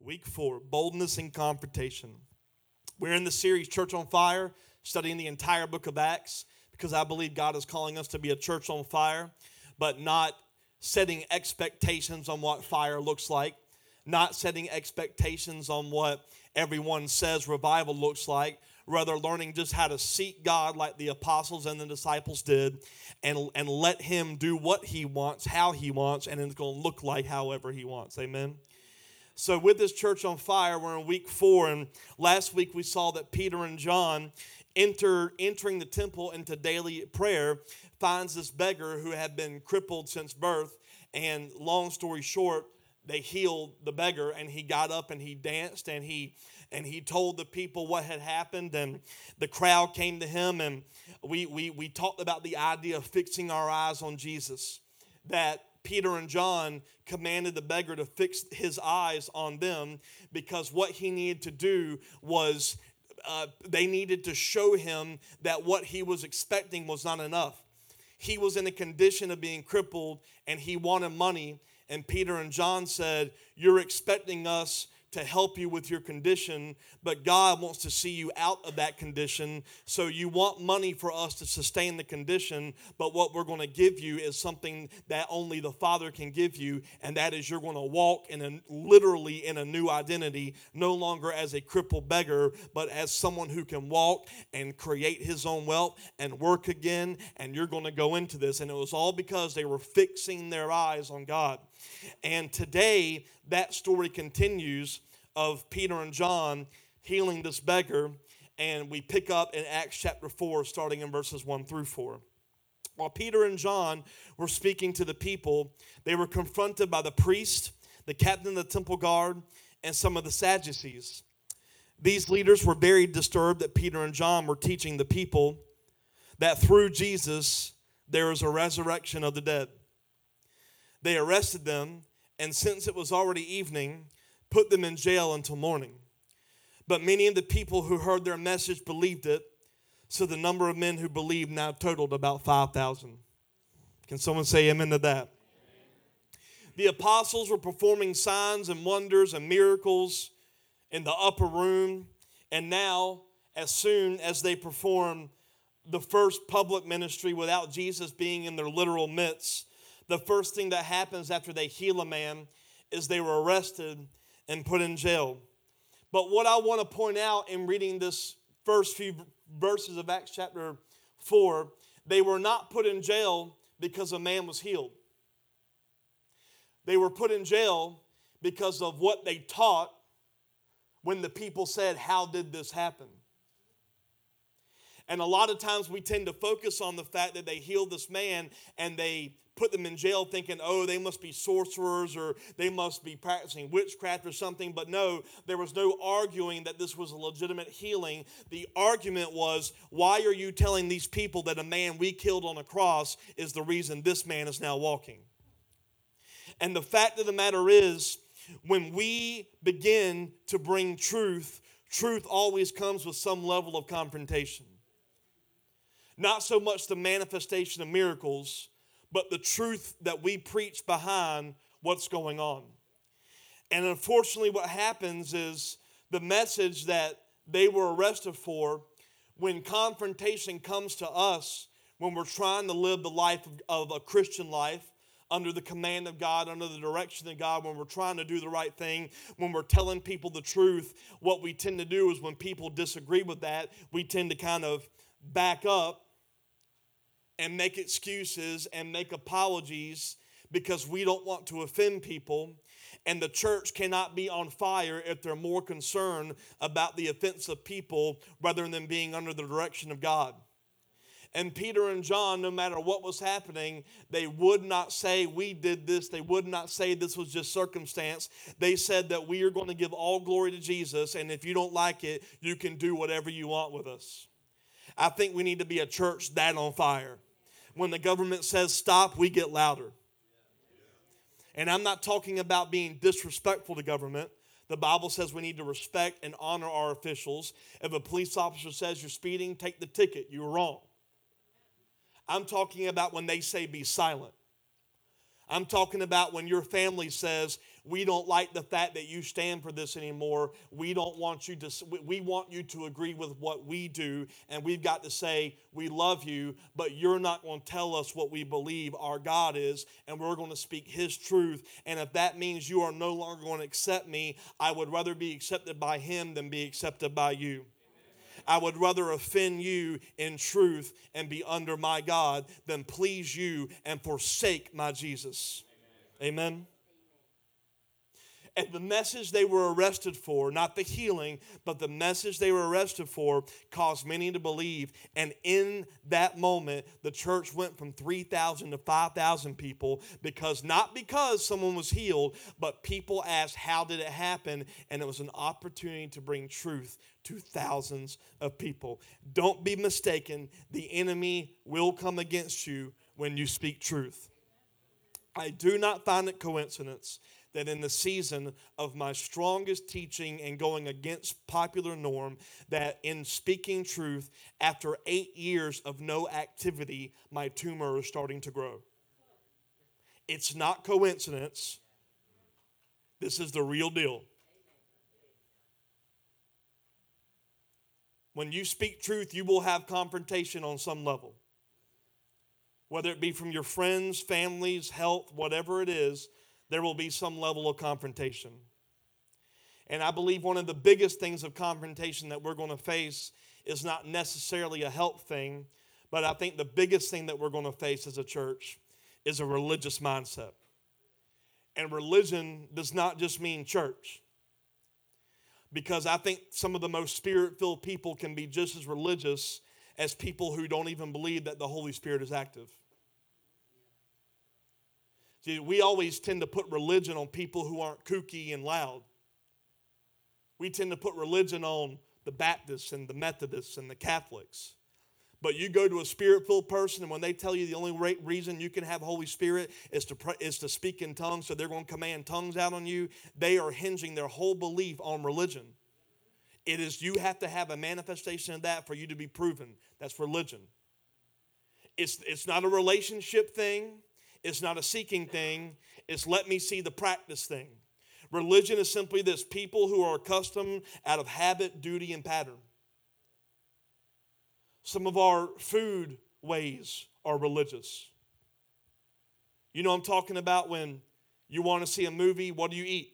Week four boldness and confrontation. We're in the series Church on Fire, studying the entire book of Acts because I believe God is calling us to be a church on fire, but not setting expectations on what fire looks like, not setting expectations on what everyone says revival looks like, rather learning just how to seek God like the apostles and the disciples did and, and let Him do what He wants, how He wants, and it's going to look like however He wants. Amen. So, with this church on fire, we're in week four, and last week we saw that Peter and John enter entering the temple into daily prayer finds this beggar who had been crippled since birth and long story short they healed the beggar and he got up and he danced and he and he told the people what had happened and the crowd came to him and we we, we talked about the idea of fixing our eyes on jesus that Peter and John commanded the beggar to fix his eyes on them because what he needed to do was uh, they needed to show him that what he was expecting was not enough. He was in a condition of being crippled and he wanted money. And Peter and John said, You're expecting us to help you with your condition, but God wants to see you out of that condition. So you want money for us to sustain the condition, but what we're going to give you is something that only the Father can give you, and that is you're going to walk in a literally in a new identity, no longer as a crippled beggar, but as someone who can walk and create his own wealth and work again, and you're going to go into this. And it was all because they were fixing their eyes on God. And today, that story continues of Peter and John healing this beggar. And we pick up in Acts chapter 4, starting in verses 1 through 4. While Peter and John were speaking to the people, they were confronted by the priest, the captain of the temple guard, and some of the Sadducees. These leaders were very disturbed that Peter and John were teaching the people that through Jesus there is a resurrection of the dead. They arrested them, and since it was already evening, put them in jail until morning. But many of the people who heard their message believed it, so the number of men who believed now totaled about 5,000. Can someone say amen to that? The apostles were performing signs and wonders and miracles in the upper room, and now, as soon as they perform the first public ministry without Jesus being in their literal midst, the first thing that happens after they heal a man is they were arrested and put in jail. But what I want to point out in reading this first few verses of Acts chapter 4, they were not put in jail because a man was healed. They were put in jail because of what they taught when the people said, How did this happen? And a lot of times we tend to focus on the fact that they healed this man and they put them in jail thinking, oh, they must be sorcerers or they must be practicing witchcraft or something. But no, there was no arguing that this was a legitimate healing. The argument was, why are you telling these people that a man we killed on a cross is the reason this man is now walking? And the fact of the matter is, when we begin to bring truth, truth always comes with some level of confrontation. Not so much the manifestation of miracles, but the truth that we preach behind what's going on. And unfortunately, what happens is the message that they were arrested for, when confrontation comes to us, when we're trying to live the life of, a Christian life, under the command of God, under the direction of God, when we're trying to do the right thing, when we're telling people the truth, what we tend to do is when people disagree with that, we tend to kind of back up and make excuses and make apologies because we don't want to offend people. And the church cannot be on fire if they're more concerned about the offense of people rather than being under the direction of God. And Peter and John, no matter what was happening, they would not say, We did this. They would not say this was just circumstance. They said that we are going to give all glory to Jesus. And if you don't like it, you can do whatever you want with us. I think we need to be a church that on fire when the government says stop, we get louder. And I'm not talking about being disrespectful to government. The Bible says we need to respect and honor our officials. If a police officer says you're speeding, take the ticket. You're wrong. I'm talking about when they say be silent. I'm talking about when your family says we don't like the fact that you stand for this anymore. We don't want you to, we want you to agree with what we do. And we've got to say, we love you, but you're not going to tell us what we believe our God is, and we're going to speak His truth. And if that means you are no longer going to accept me, I would rather be accepted by Him than be accepted by you. I would rather offend you in truth and be under my God than please you and forsake my Jesus. Amen. Amen. And the message they were arrested for, not the healing, but the message they were arrested for, caused many to believe. And in that moment, the church went from 3,000 to 5,000 people because not because someone was healed, but people asked, How did it happen? And it was an opportunity to bring truth to thousands of people. Don't be mistaken, the enemy will come against you when you speak truth. I do not find it coincidence that in the season of my strongest teaching and going against popular norm that in speaking truth after 8 years of no activity my tumor is starting to grow. It's not coincidence. This is the real deal. When you speak truth you will have confrontation on some level. Whether it be from your friends families health whatever it is there will be some level of confrontation. And I believe one of the biggest things of confrontation that we're going to face is not necessarily a health thing, but I think the biggest thing that we're going to face as a church is a religious mindset. And religion does not just mean church. Because I think some of the most spirit filled people can be just as religious as people who don't even believe that the Holy Spirit is active. See, we always tend to put religion on people who aren't kooky and loud. We tend to put religion on the Baptists and the Methodists and the Catholics. But you go to a spirit filled person, and when they tell you the only reason you can have Holy Spirit is to, pray, is to speak in tongues, so they're going to command tongues out on you, they are hinging their whole belief on religion. It is you have to have a manifestation of that for you to be proven. That's religion. It's, it's not a relationship thing. It's not a seeking thing, it's let me see the practice thing. Religion is simply this people who are accustomed out of habit, duty, and pattern. Some of our food ways are religious. You know I'm talking about when you want to see a movie, what do you eat?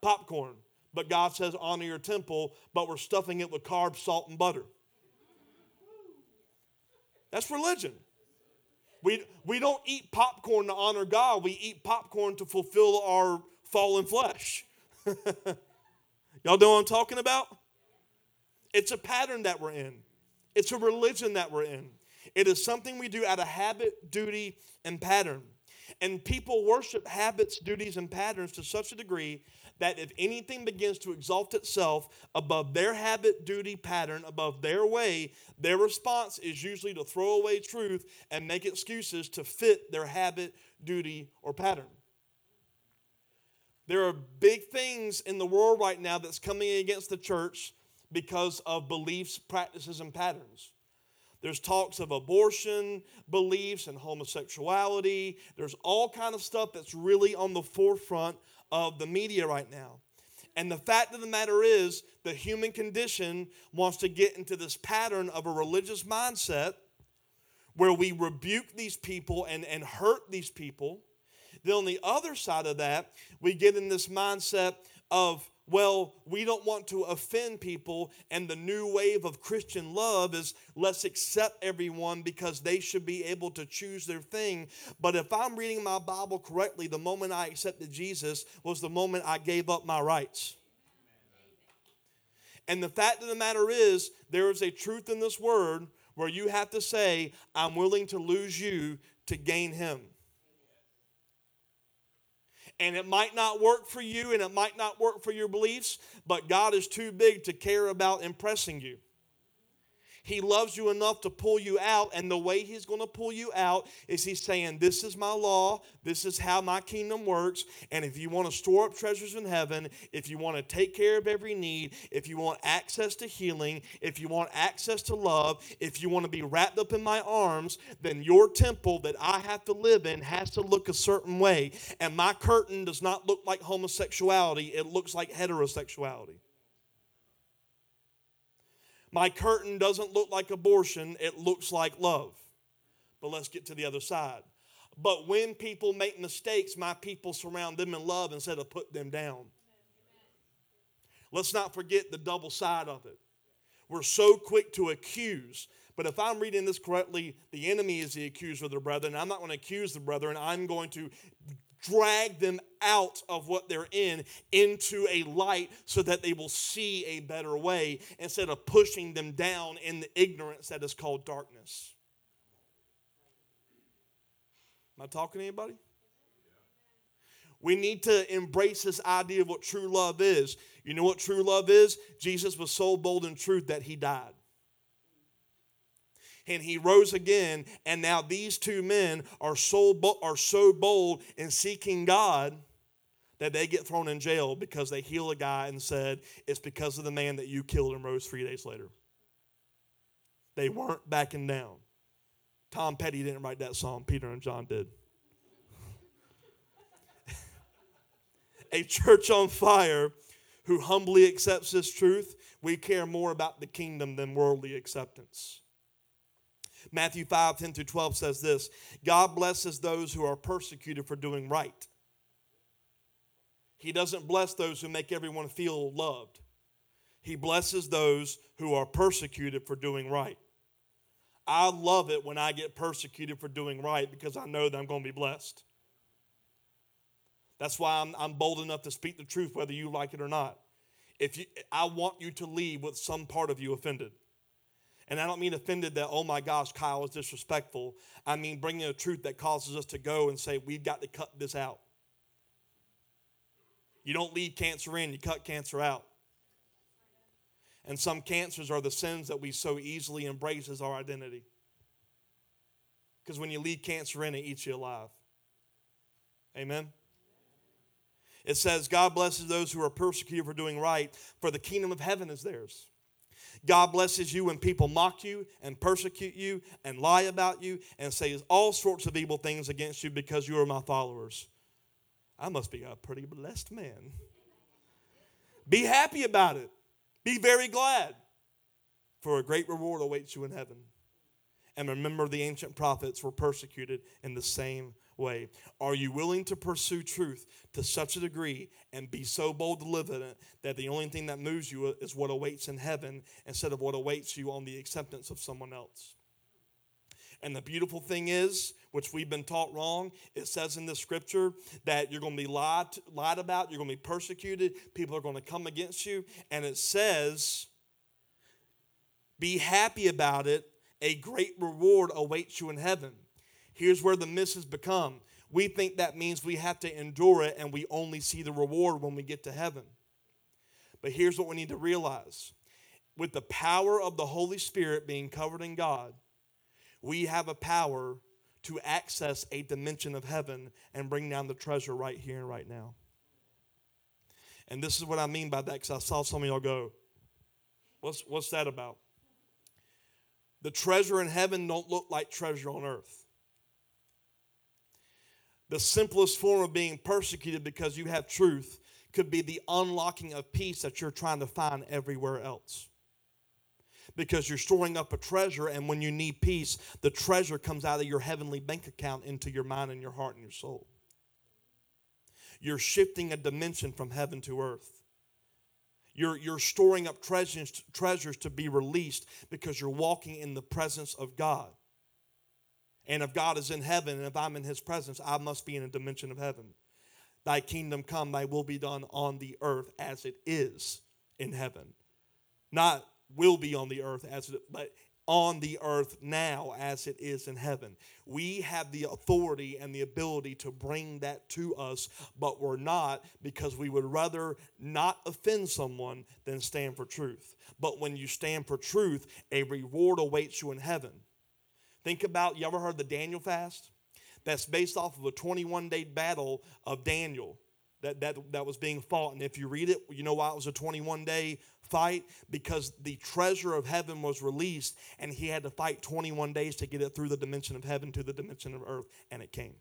Popcorn. But God says, honor your temple, but we're stuffing it with carbs, salt, and butter. That's religion. We, we don't eat popcorn to honor God, we eat popcorn to fulfill our fallen flesh. Y'all know what I'm talking about? It's a pattern that we're in, it's a religion that we're in. It is something we do out of habit, duty, and pattern. And people worship habits, duties, and patterns to such a degree that if anything begins to exalt itself above their habit, duty, pattern, above their way, their response is usually to throw away truth and make excuses to fit their habit, duty, or pattern. There are big things in the world right now that's coming against the church because of beliefs, practices, and patterns. There's talks of abortion beliefs and homosexuality. There's all kind of stuff that's really on the forefront of the media right now. And the fact of the matter is, the human condition wants to get into this pattern of a religious mindset where we rebuke these people and, and hurt these people. Then on the other side of that, we get in this mindset of well, we don't want to offend people, and the new wave of Christian love is let's accept everyone because they should be able to choose their thing. But if I'm reading my Bible correctly, the moment I accepted Jesus was the moment I gave up my rights. And the fact of the matter is, there is a truth in this word where you have to say, I'm willing to lose you to gain him and it might not work for you and it might not work for your beliefs, but God is too big to care about impressing you. He loves you enough to pull you out, and the way He's going to pull you out is He's saying, This is my law, this is how my kingdom works, and if you want to store up treasures in heaven, if you want to take care of every need, if you want access to healing, if you want access to love, if you want to be wrapped up in my arms, then your temple that I have to live in has to look a certain way. And my curtain does not look like homosexuality, it looks like heterosexuality. My curtain doesn't look like abortion, it looks like love. But let's get to the other side. But when people make mistakes, my people surround them in love instead of put them down. Let's not forget the double side of it. We're so quick to accuse. But if I'm reading this correctly, the enemy is the accuser of the brethren. I'm not going to accuse the brethren. I'm going to drag them out of what they're in into a light so that they will see a better way instead of pushing them down in the ignorance that is called darkness. Am I talking to anybody? We need to embrace this idea of what true love is. You know what true love is? Jesus was so bold in truth that he died and he rose again. And now these two men are so, are so bold in seeking God that they get thrown in jail because they heal a guy and said, It's because of the man that you killed and rose three days later. They weren't backing down. Tom Petty didn't write that song, Peter and John did. a church on fire who humbly accepts this truth, we care more about the kingdom than worldly acceptance. Matthew 5 10 through 12 says this God blesses those who are persecuted for doing right. He doesn't bless those who make everyone feel loved. He blesses those who are persecuted for doing right. I love it when I get persecuted for doing right because I know that I'm going to be blessed. That's why I'm, I'm bold enough to speak the truth whether you like it or not. If you, I want you to leave with some part of you offended. And I don't mean offended that, oh my gosh, Kyle is disrespectful. I mean bringing a truth that causes us to go and say, we've got to cut this out. You don't leave cancer in, you cut cancer out. And some cancers are the sins that we so easily embrace as our identity. Because when you leave cancer in, it eats you alive. Amen? It says, God blesses those who are persecuted for doing right, for the kingdom of heaven is theirs. God blesses you when people mock you and persecute you and lie about you and say all sorts of evil things against you because you are my followers. I must be a pretty blessed man. Be happy about it. Be very glad, for a great reward awaits you in heaven. And remember, the ancient prophets were persecuted in the same way? Are you willing to pursue truth to such a degree and be so bold to live in it that the only thing that moves you is what awaits in heaven instead of what awaits you on the acceptance of someone else? And the beautiful thing is, which we've been taught wrong, it says in the scripture that you're going to be lied, lied about, you're going to be persecuted, people are going to come against you. And it says, be happy about it, a great reward awaits you in heaven. Here's where the misses become. We think that means we have to endure it and we only see the reward when we get to heaven. But here's what we need to realize with the power of the Holy Spirit being covered in God, we have a power to access a dimension of heaven and bring down the treasure right here and right now. And this is what I mean by that because I saw some of y'all go, what's, what's that about? The treasure in heaven don't look like treasure on earth the simplest form of being persecuted because you have truth could be the unlocking of peace that you're trying to find everywhere else. Because you're storing up a treasure, and when you need peace, the treasure comes out of your heavenly bank account into your mind and your heart and your soul. You're shifting a dimension from heaven to earth. You're, you're storing up treasures, treasures to be released because you're walking in the presence of God. And if God is in heaven and if I'm in his presence, I must be in a dimension of heaven. Thy kingdom come, thy will be done on the earth as it is in heaven. Not will be on the earth as it, but on the earth now as it is in heaven. We have the authority and the ability to bring that to us, but we're not because we would rather not offend someone than stand for truth. But when you stand for truth, a reward awaits you in heaven. Think about, you ever heard the Daniel fast? That's based off of a 21 day battle of Daniel that, that, that was being fought. And if you read it, you know why it was a 21 day fight? Because the treasure of heaven was released, and he had to fight 21 days to get it through the dimension of heaven to the dimension of earth, and it came.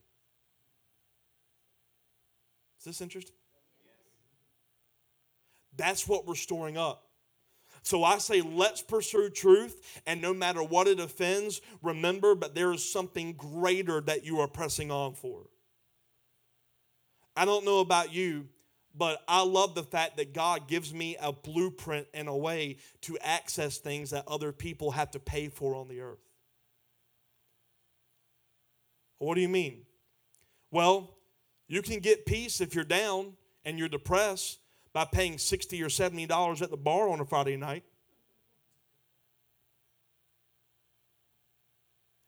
Is this interesting? That's what we're storing up. So I say, let's pursue truth, and no matter what it offends, remember, but there is something greater that you are pressing on for. I don't know about you, but I love the fact that God gives me a blueprint and a way to access things that other people have to pay for on the earth. What do you mean? Well, you can get peace if you're down and you're depressed by paying 60 or 70 dollars at the bar on a Friday night.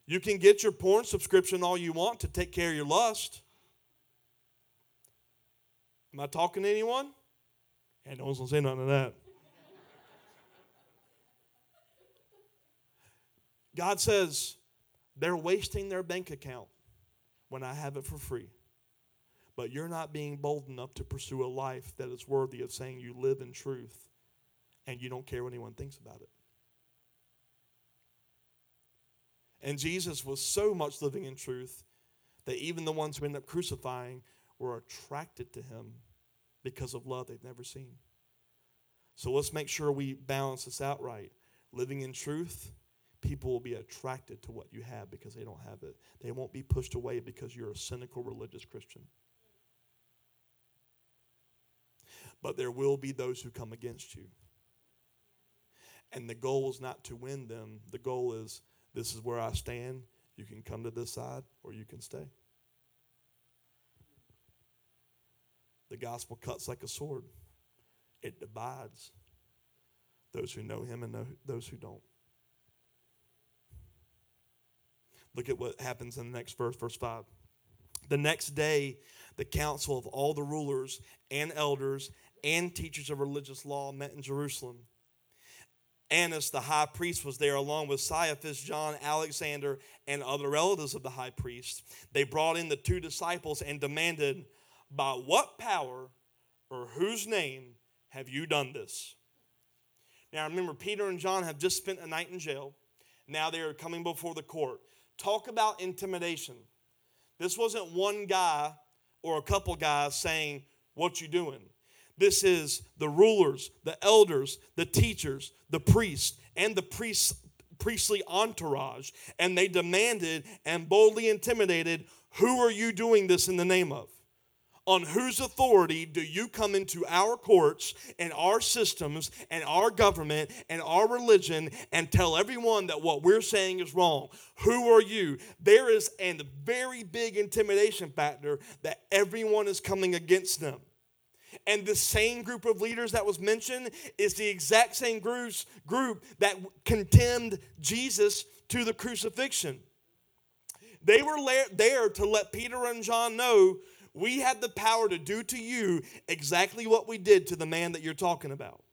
You can get your porn subscription all you want to take care of your lust. Am I talking to anyone? And no one's gonna say none of that. God says they're wasting their bank account when I have it for free. But you're not being bold enough to pursue a life that is worthy of saying you live in truth and you don't care what anyone thinks about it. And Jesus was so much living in truth that even the ones who end up crucifying were attracted to him because of love they've never seen. So let's make sure we balance this out right. Living in truth, people will be attracted to what you have because they don't have it. They won't be pushed away because you're a cynical religious Christian. But there will be those who come against you. And the goal is not to win them, the goal is this is where I stand. You can come to this side or you can stay. The gospel cuts like a sword, it divides those who know him and those who don't. Look at what happens in the next verse, verse 5. The next day, the council of all the rulers and elders and teachers of religious law met in Jerusalem. Annas, the high priest, was there along with Caiaphas, John, Alexander, and other relatives of the high priest. They brought in the two disciples and demanded, by what power or whose name have you done this? Now remember, Peter and John have just spent a night in jail. Now they are coming before the court. Talk about intimidation. This wasn't one guy or a couple guys saying, What you doing? This is the rulers, the elders, the teachers, the priests, and the priests, priestly entourage. And they demanded and boldly intimidated, Who are you doing this in the name of? on whose authority do you come into our courts and our systems and our government and our religion and tell everyone that what we're saying is wrong? Who are you? There is a very big intimidation factor that everyone is coming against them. And the same group of leaders that was mentioned is the exact same groups, group that condemned Jesus to the crucifixion. They were there to let Peter and John know we had the power to do to you exactly what we did to the man that you're talking about.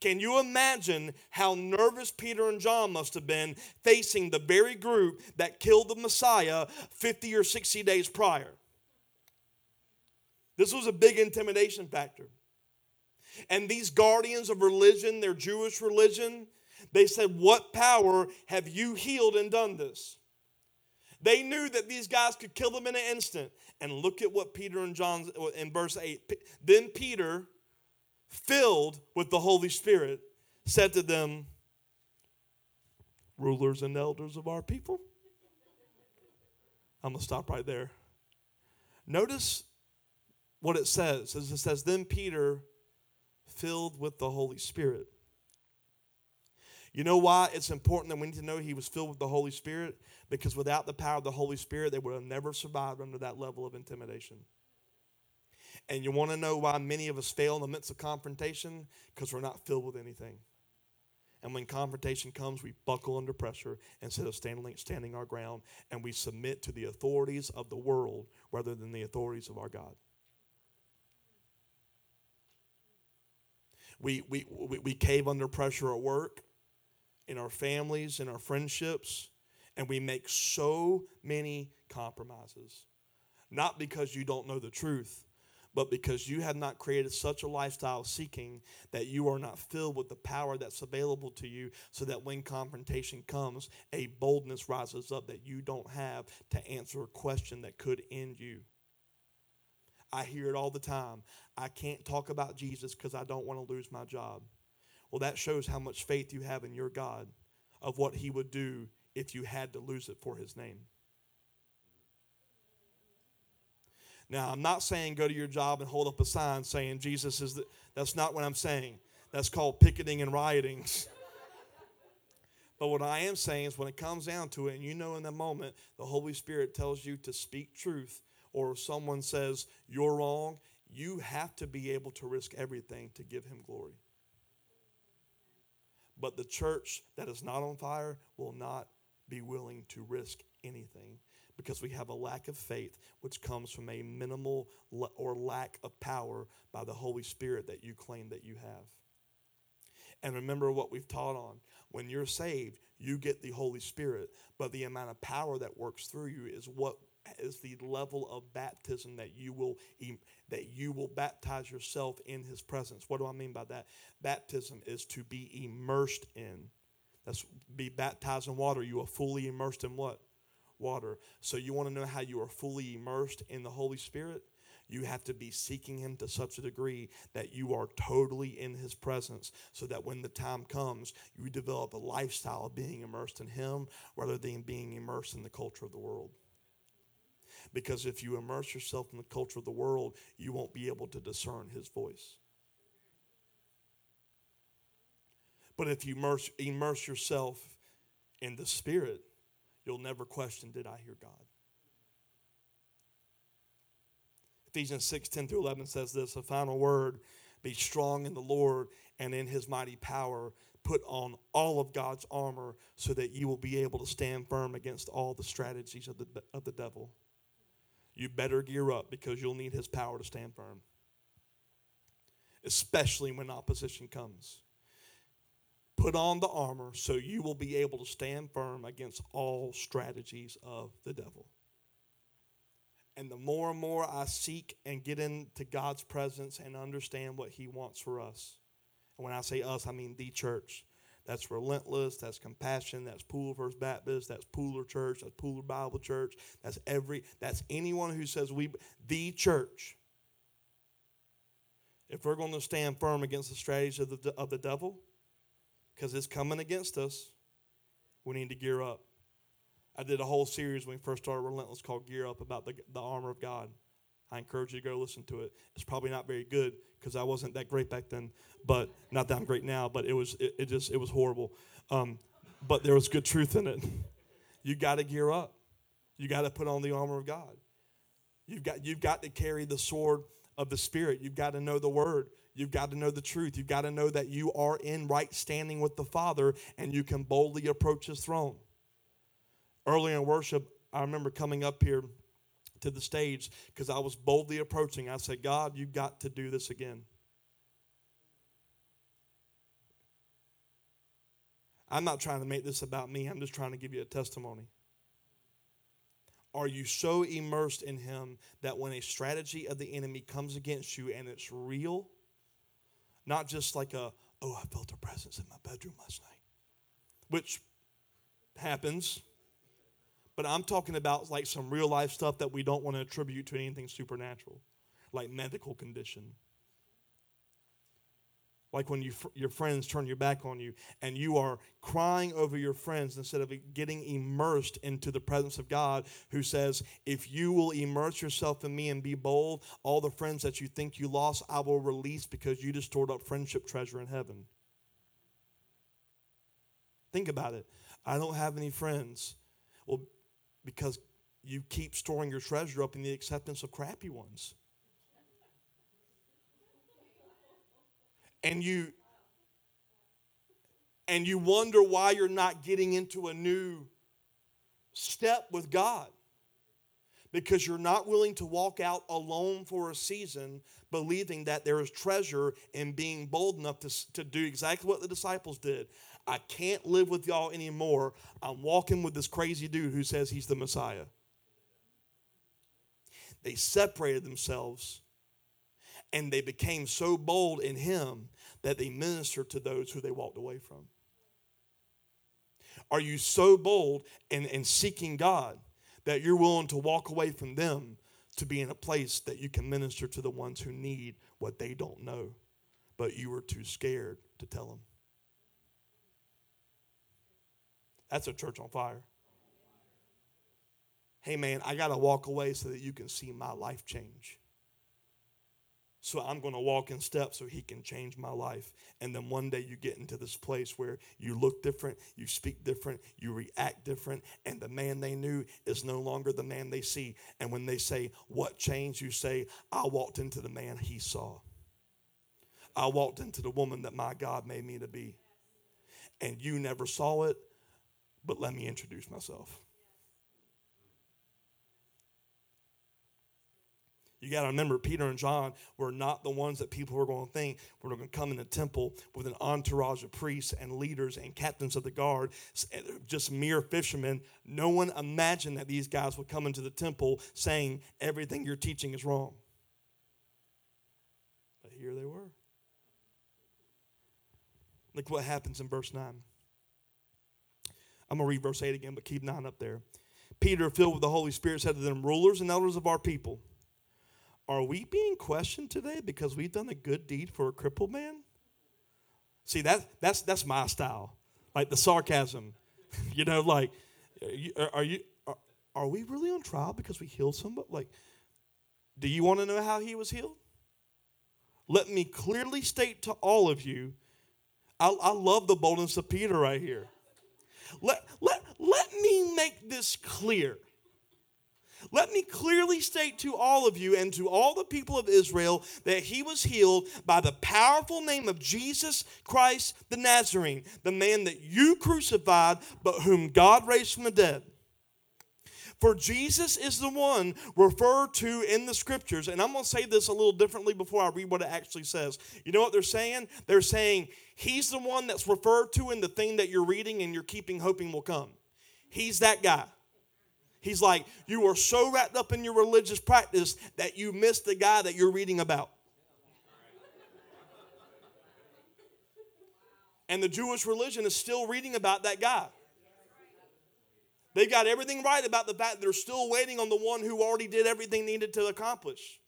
Can you imagine how nervous Peter and John must have been facing the very group that killed the Messiah 50 or 60 days prior? This was a big intimidation factor. And these guardians of religion, their Jewish religion, they said, What power have you healed and done this? They knew that these guys could kill them in an instant. And look at what Peter and John in verse 8. Then Peter, filled with the Holy Spirit, said to them, Rulers and elders of our people. I'm going to stop right there. Notice what it says. is it says, Then Peter, filled with the Holy Spirit. You know why it's important that we need to know he was filled with the Holy Spirit? Because without the power of the Holy Spirit, they would have never survived under that level of intimidation. And you want to know why many of us fail in the midst of confrontation? Because we're not filled with anything. And when confrontation comes, we buckle under pressure instead of standing, standing our ground, and we submit to the authorities of the world rather than the authorities of our God. We, we, we, we cave under pressure at work, in our families, in our friendships, and we make so many compromises. Not because you don't know the truth, but because you have not created such a lifestyle seeking that you are not filled with the power that's available to you, so that when confrontation comes, a boldness rises up that you don't have to answer a question that could end you. I hear it all the time. I can't talk about Jesus because I don't want to lose my job. Well, that shows how much faith you have in your God of what He would do if you had to lose it for His name. Now, I'm not saying go to your job and hold up a sign saying Jesus is the, that's not what I'm saying. That's called picketing and rioting. but what I am saying is when it comes down to it, and you know in the moment the Holy Spirit tells you to speak truth, or someone says you're wrong, you have to be able to risk everything to give him glory. But the church that is not on fire will not be willing to risk anything because we have a lack of faith, which comes from a minimal or lack of power by the Holy Spirit that you claim that you have. And remember what we've taught on. When you're saved, you get the Holy Spirit, but the amount of power that works through you is what is the level of baptism that you will that you will baptize yourself in his presence. What do I mean by that? Baptism is to be immersed in. That's be baptized in water. You are fully immersed in what? water. So, you want to know how you are fully immersed in the Holy Spirit? You have to be seeking Him to such a degree that you are totally in His presence, so that when the time comes, you develop a lifestyle of being immersed in Him rather than being immersed in the culture of the world. Because if you immerse yourself in the culture of the world, you won't be able to discern His voice. But if you immerse, immerse yourself in the Spirit, you'll never question, Did I hear God? Ephesians 6 10 through 11 says this a final word be strong in the Lord and in his mighty power. Put on all of God's armor so that you will be able to stand firm against all the strategies of the, of the devil. You better gear up because you'll need his power to stand firm, especially when opposition comes. Put on the armor so you will be able to stand firm against all strategies of the devil. And the more and more I seek and get into God's presence and understand what He wants for us, and when I say us, I mean the church. That's relentless. That's compassion. That's Pooler First Baptist. That's Pooler Church. That's Pooler Bible Church. That's every. That's anyone who says we the church. If we're going to stand firm against the strategies of the of the devil, because it's coming against us. We need to gear up. I did a whole series when we first started Relentless called Gear Up about the, the armor of God. I encourage you to go listen to it. It's probably not very good because I wasn't that great back then, but not that I'm great now. But it was it, it just it was horrible. Um, but there was good truth in it. You got to gear up. You got to put on the armor of God. You've got you've got to carry the sword of the Spirit. You've got to know the Word. You've got to know the truth. You've got to know that you are in right standing with the Father and you can boldly approach His throne. Early in worship, I remember coming up here to the stage because I was boldly approaching. I said, God, you've got to do this again. I'm not trying to make this about me, I'm just trying to give you a testimony. Are you so immersed in Him that when a strategy of the enemy comes against you and it's real, not just like a, oh, I felt a presence in my bedroom last night, which happens. But I'm talking about like some real life stuff that we don't want to attribute to anything supernatural, like medical condition like when you, your friends turn your back on you and you are crying over your friends instead of getting immersed into the presence of God, who says, If you will immerse yourself in me and be bold, all the friends that you think you lost, I will release because you just stored up friendship treasure in heaven. Think about it. I don't have any friends. Well, because you keep storing your treasure up in the acceptance of crappy ones. and you and you wonder why you're not getting into a new step with God because you're not willing to walk out alone for a season, believing that there is treasure in being bold enough to, to do exactly what the disciples did. I can't live with y'all anymore. I'm walking with this crazy dude who says he's the Messiah. They separated themselves and they became so bold in him that they ministered to those who they walked away from. Are you so bold in, in seeking God that you're willing to walk away from them to be in a place that you can minister to the ones who need what they don't know, but you were too scared to tell them? That's a church on fire. Hey, man, I got to walk away so that you can see my life change. So I'm going to walk in steps so he can change my life. And then one day you get into this place where you look different, you speak different, you react different, and the man they knew is no longer the man they see. And when they say, What changed? You say, I walked into the man he saw. I walked into the woman that my God made me to be. And you never saw it, but let me introduce myself. You got to remember, Peter and John were not the ones that people were going to think were going to come in the temple with an entourage of priests and leaders and captains of the guard, just mere fishermen. No one imagined that these guys would come into the temple saying, Everything you're teaching is wrong. But here they were. Look what happens in verse 9. I'm going to read verse 8 again, but keep 9 up there. Peter, filled with the Holy Spirit, said to them, Rulers and elders of our people, are we being questioned today because we've done a good deed for a crippled man? See, that, that's, that's my style, like the sarcasm. you know, like, are you, are, you are, are we really on trial because we healed somebody? Like, do you want to know how he was healed? Let me clearly state to all of you, I, I love the boldness of Peter right here. Let, let, let me make this clear. Let me clearly state to all of you and to all the people of Israel that he was healed by the powerful name of Jesus Christ the Nazarene, the man that you crucified, but whom God raised from the dead. For Jesus is the one referred to in the scriptures. And I'm going to say this a little differently before I read what it actually says. You know what they're saying? They're saying he's the one that's referred to in the thing that you're reading and you're keeping hoping will come. He's that guy. He's like, You are so wrapped up in your religious practice that you miss the guy that you're reading about. And the Jewish religion is still reading about that guy. They got everything right about the fact they're still waiting on the one who already did everything needed to accomplish.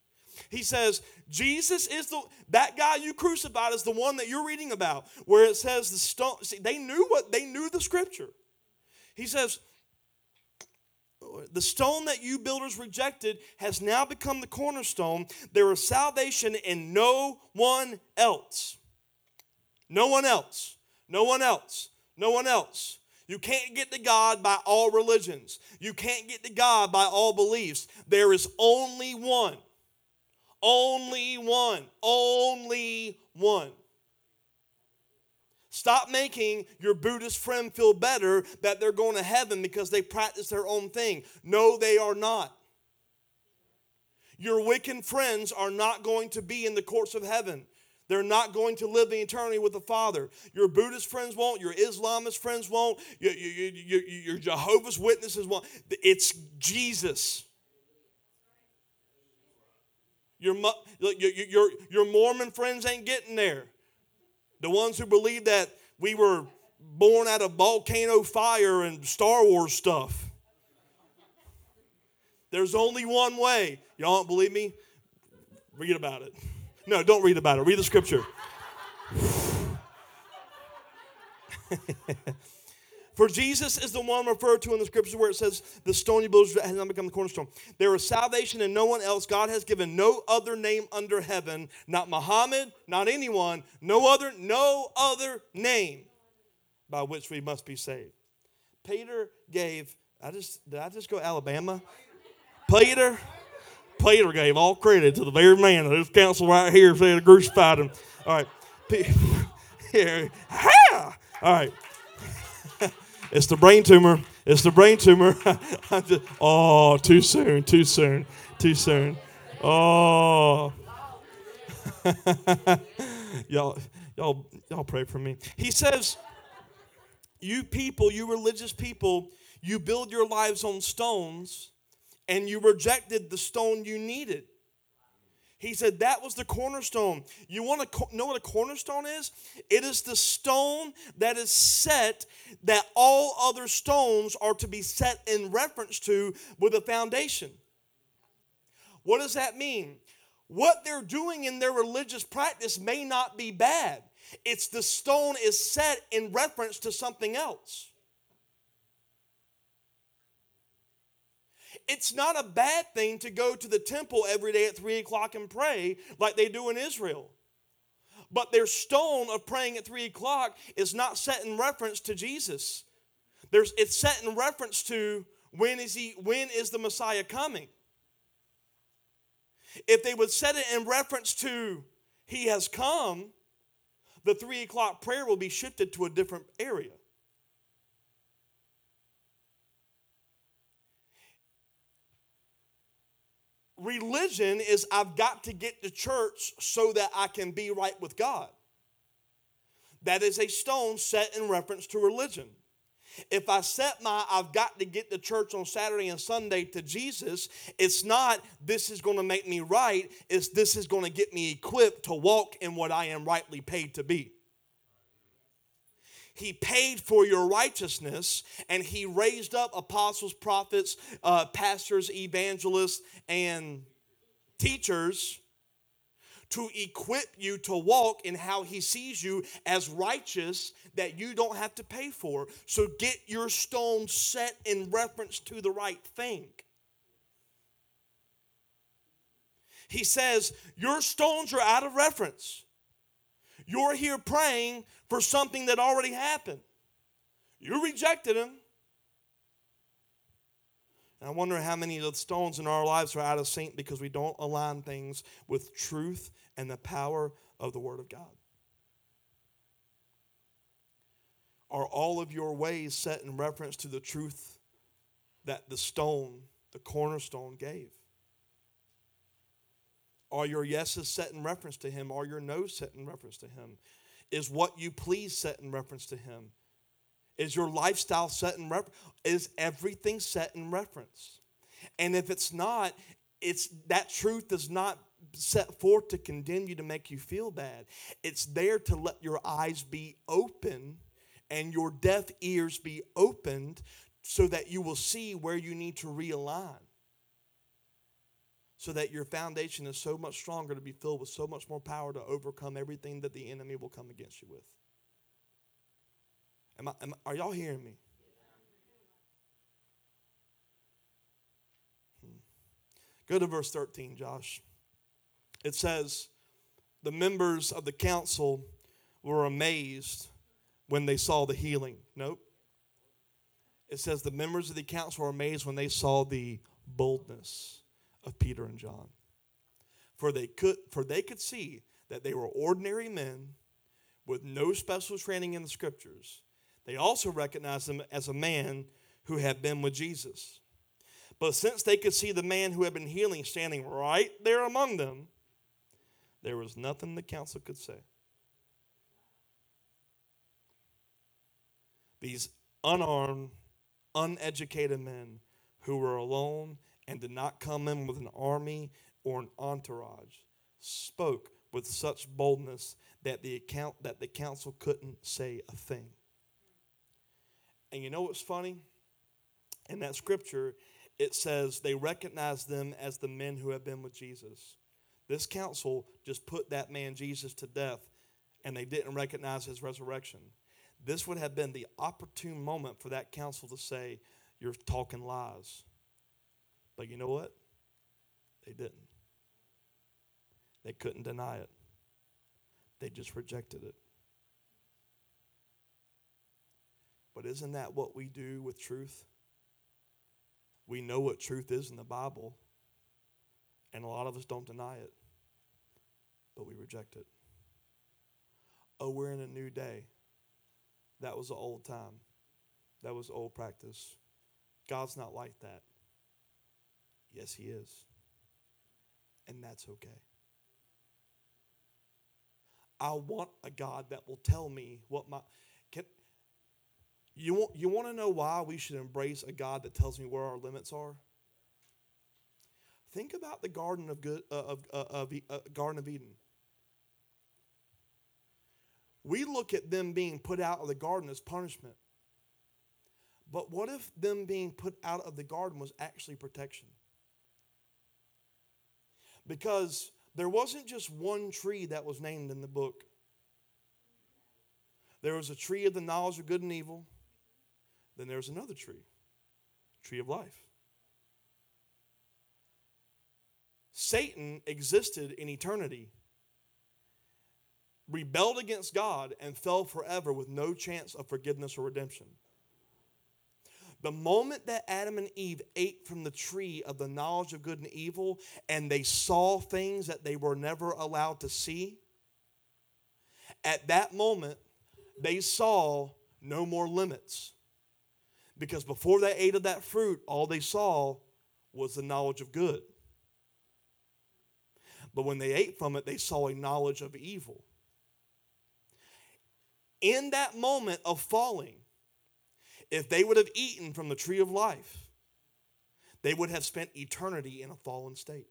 He says, Jesus is the that guy you crucified is the one that you're reading about, where it says the stone. See, they knew what they knew the scripture. He says, the stone that you builders rejected has now become the cornerstone. There is salvation in no one else. No one else. No one else. No one else. You can't get to God by all religions. You can't get to God by all beliefs. There is only one. Only one. Only one. Stop making your Buddhist friend feel better that they're going to heaven because they practice their own thing. No, they are not. Your Wiccan friends are not going to be in the courts of heaven. They're not going to live in eternity with the Father. Your Buddhist friends won't. Your Islamist friends won't. Your, your, your, your Jehovah's Witnesses won't. It's Jesus. Your, your, your, your Mormon friends ain't getting there. The ones who believe that we were born out of volcano fire and Star Wars stuff. There's only one way. Y'all don't believe me? Read about it. No, don't read about it. Read the scripture. For Jesus is the one referred to in the scriptures where it says, The stony builders has not become the cornerstone. There is salvation in no one else. God has given no other name under heaven, not Muhammad, not anyone, no other, no other name by which we must be saved. Peter gave, I just did I just go Alabama? Peter, Peter gave all credit to the very man whose council right here said crucified him. All right. Here! All right. it's the brain tumor. It's the brain tumor. oh, too soon, too soon, too soon. Oh. y'all, y'all, y'all pray for me. He says, You people, you religious people, you build your lives on stones, and you rejected the stone you needed. He said that was the cornerstone. You want to know what a cornerstone is? It is the stone that is set that all other stones are to be set in reference to with a foundation. What does that mean? What they're doing in their religious practice may not be bad. It's the stone is set in reference to something else. It's not a bad thing to go to the temple every day at 3 o'clock and pray like they do in Israel. But their stone of praying at 3 o'clock is not set in reference to Jesus. There's, it's set in reference to when is, he, when is the Messiah coming? If they would set it in reference to he has come, the 3 o'clock prayer will be shifted to a different area. Religion is I've got to get to church so that I can be right with God. That is a stone set in reference to religion. If I set my I've got to get to church on Saturday and Sunday to Jesus, it's not this is going to make me right, it's this is going to get me equipped to walk in what I am rightly paid to be. He paid for your righteousness, and He raised up apostles, prophets, uh, pastors, evangelists, and teachers to equip you to walk in how He sees you as righteous that you don't have to pay for. So get your stone set in reference to the right thing. He says, Your stones are out of reference. You're here praying for something that already happened. You rejected him. And I wonder how many of the stones in our lives are out of sync because we don't align things with truth and the power of the Word of God. Are all of your ways set in reference to the truth that the stone, the cornerstone, gave? Are your yeses set in reference to Him? Are your no's set in reference to Him? Is what you please set in reference to Him? Is your lifestyle set in reference? Is everything set in reference? And if it's not, it's that truth is not set forth to condemn you to make you feel bad. It's there to let your eyes be open and your deaf ears be opened so that you will see where you need to realign so that your foundation is so much stronger to be filled with so much more power to overcome everything that the enemy will come against you with. Am I, am, are y'all hearing me? Hmm. Go to verse 13, Josh. It says, The members of the council were amazed when they saw the healing. Nope. It says, The members of the council were amazed when they saw the boldness of Peter and John. For they could, for they could see that they were ordinary men with no special training in the scriptures. They also recognized them as a man who had been with Jesus. But since they could see the man who had been healing standing right there among them, there was nothing the council could say. These unarmed, uneducated men who were alone and did not come in with an army or an entourage, spoke with such boldness that the account that the council couldn't say a thing. And you know what's funny? In that scripture, it says they recognized them as the men who have been with Jesus. This council just put that man Jesus to death and they didn't recognize his resurrection. This would have been the opportune moment for that council to say, You're talking lies. But you know what? They didn't. They couldn't deny it, they just rejected it. But isn't that what we do with truth? We know what truth is in the Bible, and a lot of us don't deny it, but we reject it. Oh, we're in a new day. That was an old time. That was old practice. God's not like that. Yes, He is. And that's okay. I want a God that will tell me what my. Can, you want, you want to know why we should embrace a God that tells me where our limits are? Think about the Garden of, good, uh, of, uh, of uh, Garden of Eden. We look at them being put out of the garden as punishment. But what if them being put out of the garden was actually protection? Because there wasn't just one tree that was named in the book. There was a tree of the knowledge of good and evil. Then there was another tree, tree of life. Satan existed in eternity, rebelled against God, and fell forever with no chance of forgiveness or redemption. The moment that Adam and Eve ate from the tree of the knowledge of good and evil and they saw things that they were never allowed to see, at that moment, they saw no more limits. Because before they ate of that fruit, all they saw was the knowledge of good. But when they ate from it, they saw a knowledge of evil. In that moment of falling, if they would have eaten from the tree of life, they would have spent eternity in a fallen state.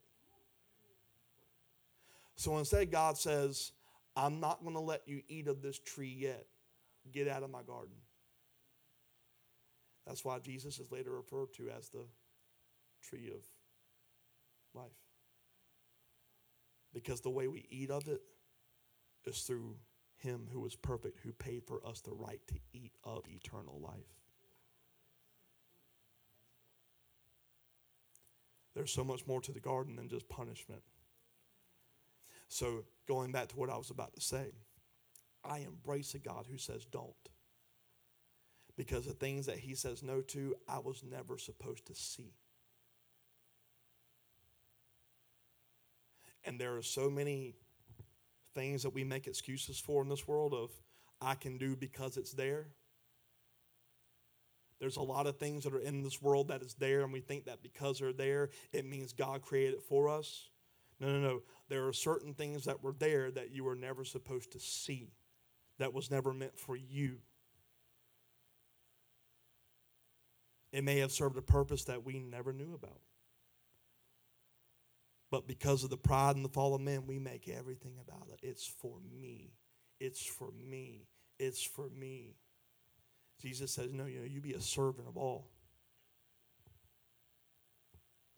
So instead, God says, I'm not going to let you eat of this tree yet. Get out of my garden. That's why Jesus is later referred to as the tree of life. Because the way we eat of it is through Him who is perfect, who paid for us the right to eat of eternal life. There's so much more to the garden than just punishment. So, going back to what I was about to say, I embrace a God who says don't. Because the things that he says no to, I was never supposed to see. And there are so many things that we make excuses for in this world of I can do because it's there. There's a lot of things that are in this world that is there, and we think that because they're there, it means God created it for us. No, no, no. There are certain things that were there that you were never supposed to see, that was never meant for you. It may have served a purpose that we never knew about. But because of the pride and the fall of men, we make everything about it. It's for me. It's for me. It's for me. Jesus says, No, you know, you be a servant of all.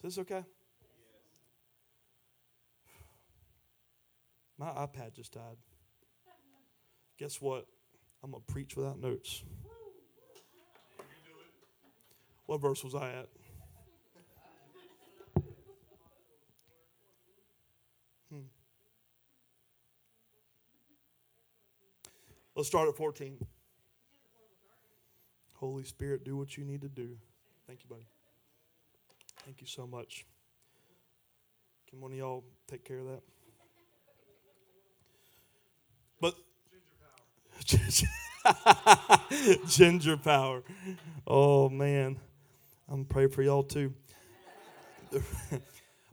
Is this okay? My iPad just died. Guess what? I'm going to preach without notes. What verse was I at? Hmm. Let's start at 14. Holy Spirit, do what you need to do. Thank you, buddy. Thank you so much. Can one of y'all take care of that? But ginger power. ginger power. Oh man. I'm praying for y'all too.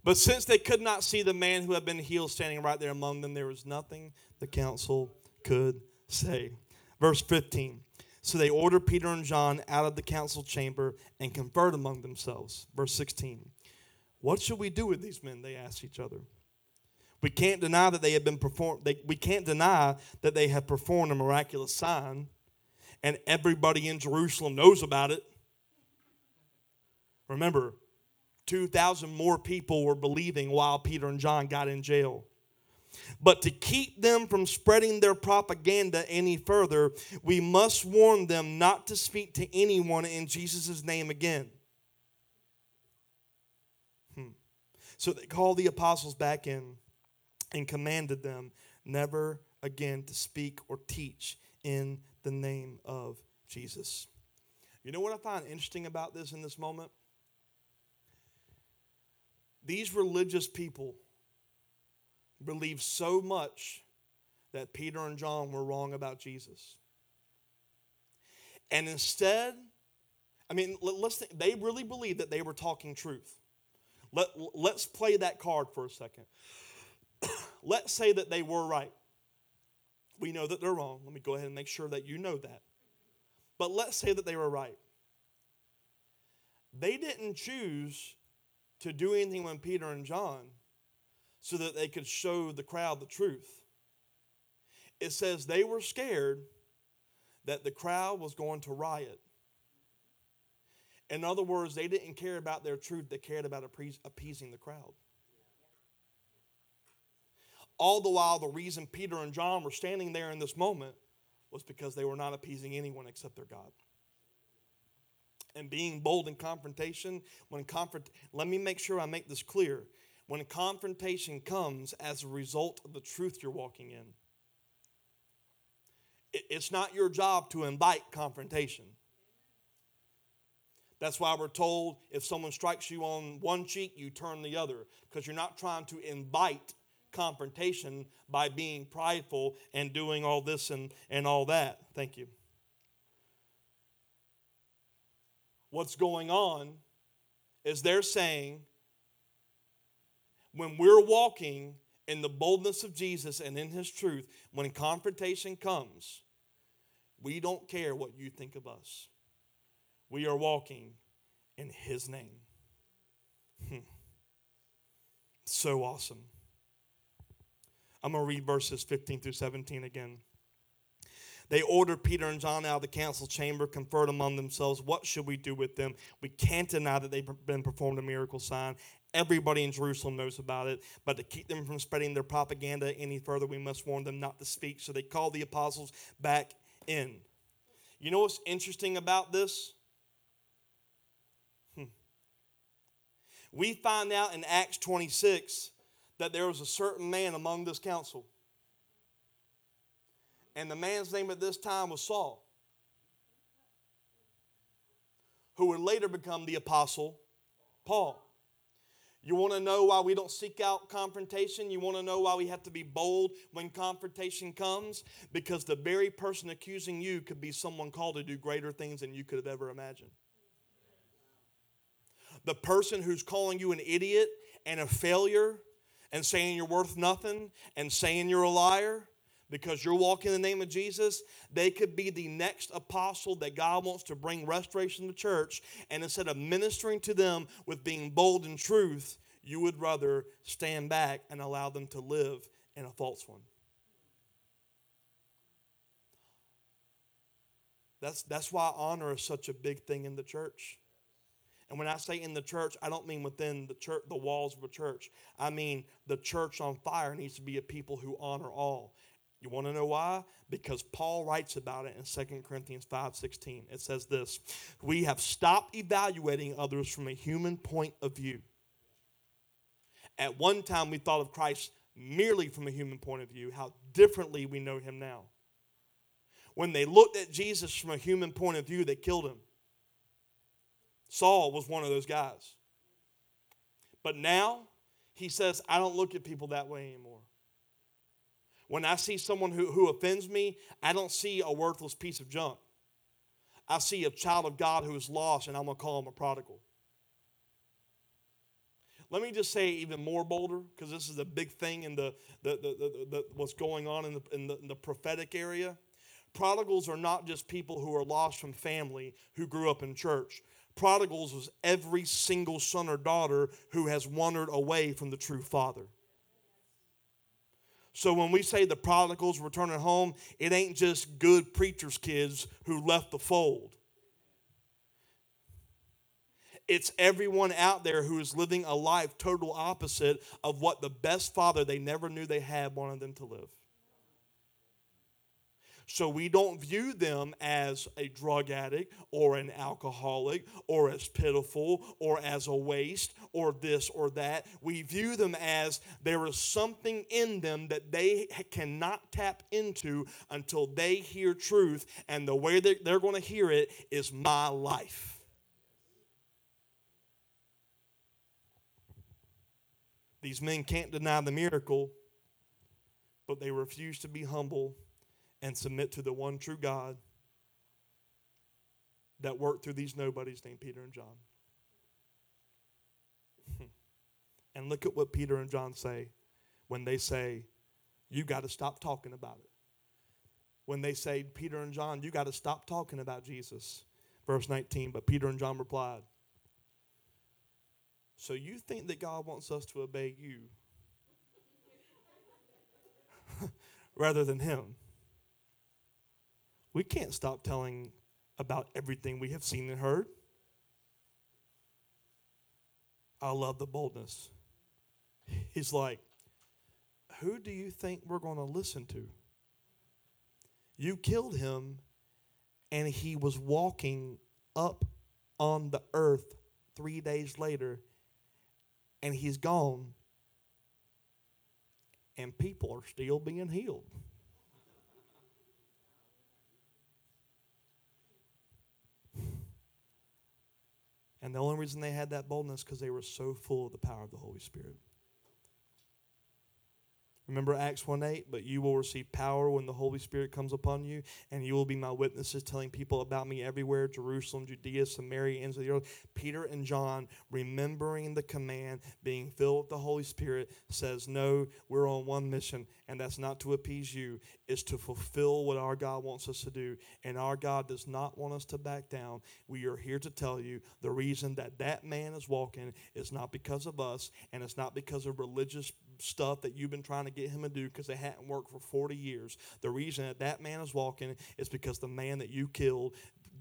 but since they could not see the man who had been healed standing right there among them, there was nothing the council could say. Verse 15. So they ordered Peter and John out of the council chamber and conferred among themselves. Verse 16. What should we do with these men? They asked each other. We can't deny that they have been performed. we can't deny that they have performed a miraculous sign, and everybody in Jerusalem knows about it. Remember, 2,000 more people were believing while Peter and John got in jail. But to keep them from spreading their propaganda any further, we must warn them not to speak to anyone in Jesus' name again. Hmm. So they called the apostles back in and commanded them never again to speak or teach in the name of Jesus. You know what I find interesting about this in this moment? These religious people believed so much that Peter and John were wrong about Jesus. And instead, I mean, let's think, they really believed that they were talking truth. Let, let's play that card for a second. let's say that they were right. We know that they're wrong. Let me go ahead and make sure that you know that. But let's say that they were right. They didn't choose to do anything when Peter and John so that they could show the crowd the truth. It says they were scared that the crowd was going to riot. In other words, they didn't care about their truth, they cared about appeasing the crowd. All the while, the reason Peter and John were standing there in this moment was because they were not appeasing anyone except their God. And being bold in confrontation, when confront, let me make sure I make this clear. When confrontation comes as a result of the truth you're walking in, it's not your job to invite confrontation. That's why we're told if someone strikes you on one cheek, you turn the other, because you're not trying to invite confrontation by being prideful and doing all this and, and all that. Thank you. What's going on is they're saying, when we're walking in the boldness of Jesus and in his truth, when confrontation comes, we don't care what you think of us. We are walking in his name. Hmm. so awesome. I'm going to read verses 15 through 17 again. They ordered Peter and John out of the council chamber, conferred among themselves, What should we do with them? We can't deny that they've been performed a miracle sign. Everybody in Jerusalem knows about it, but to keep them from spreading their propaganda any further, we must warn them not to speak. So they called the apostles back in. You know what's interesting about this? Hmm. We find out in Acts 26 that there was a certain man among this council. And the man's name at this time was Saul, who would later become the apostle Paul. You want to know why we don't seek out confrontation? You want to know why we have to be bold when confrontation comes? Because the very person accusing you could be someone called to do greater things than you could have ever imagined. The person who's calling you an idiot and a failure and saying you're worth nothing and saying you're a liar because you're walking in the name of Jesus, they could be the next apostle that God wants to bring restoration to church. And instead of ministering to them with being bold in truth, you would rather stand back and allow them to live in a false one. That's, that's why honor is such a big thing in the church. And when I say in the church, I don't mean within the church, the walls of a church. I mean the church on fire needs to be a people who honor all. You want to know why? Because Paul writes about it in 2 Corinthians 5:16. It says this, "We have stopped evaluating others from a human point of view. At one time we thought of Christ merely from a human point of view, how differently we know him now. When they looked at Jesus from a human point of view, they killed him. Saul was one of those guys. But now he says, I don't look at people that way anymore. When I see someone who, who offends me, I don't see a worthless piece of junk. I see a child of God who is lost, and I'm going to call him a prodigal. Let me just say even more bolder, because this is a big thing in the, the, the, the, what's going on in the, in the, in the prophetic area. Prodigals are not just people who are lost from family who grew up in church. Prodigals was every single son or daughter who has wandered away from the true father. So when we say the prodigals returning home, it ain't just good preacher's kids who left the fold. It's everyone out there who is living a life total opposite of what the best father they never knew they had wanted them to live. So we don't view them as a drug addict or an alcoholic or as pitiful or as a waste or this or that. We view them as there is something in them that they cannot tap into until they hear truth, and the way that they're going to hear it is my life. These men can't deny the miracle, but they refuse to be humble and submit to the one true God. that worked through these nobodies named Peter and John. and look at what Peter and John say when they say, You got to stop talking about it. When they say, Peter and John, you got to stop talking about Jesus. Verse 19, but Peter and John replied, So you think that God wants us to obey you rather than Him? We can't stop telling about everything we have seen and heard. I love the boldness. He's like, Who do you think we're going to listen to? You killed him, and he was walking up on the earth three days later, and he's gone, and people are still being healed. And the only reason they had that boldness because they were so full of the power of the Holy Spirit. Remember Acts 1 8? But you will receive power when the Holy Spirit comes upon you, and you will be my witnesses, telling people about me everywhere Jerusalem, Judea, Samaria, ends of the earth. Peter and John, remembering the command, being filled with the Holy Spirit, says, No, we're on one mission, and that's not to appease you, it's to fulfill what our God wants us to do. And our God does not want us to back down. We are here to tell you the reason that that man is walking is not because of us, and it's not because of religious stuff that you've been trying to get him to do because they hadn't worked for 40 years. The reason that that man is walking is because the man that you killed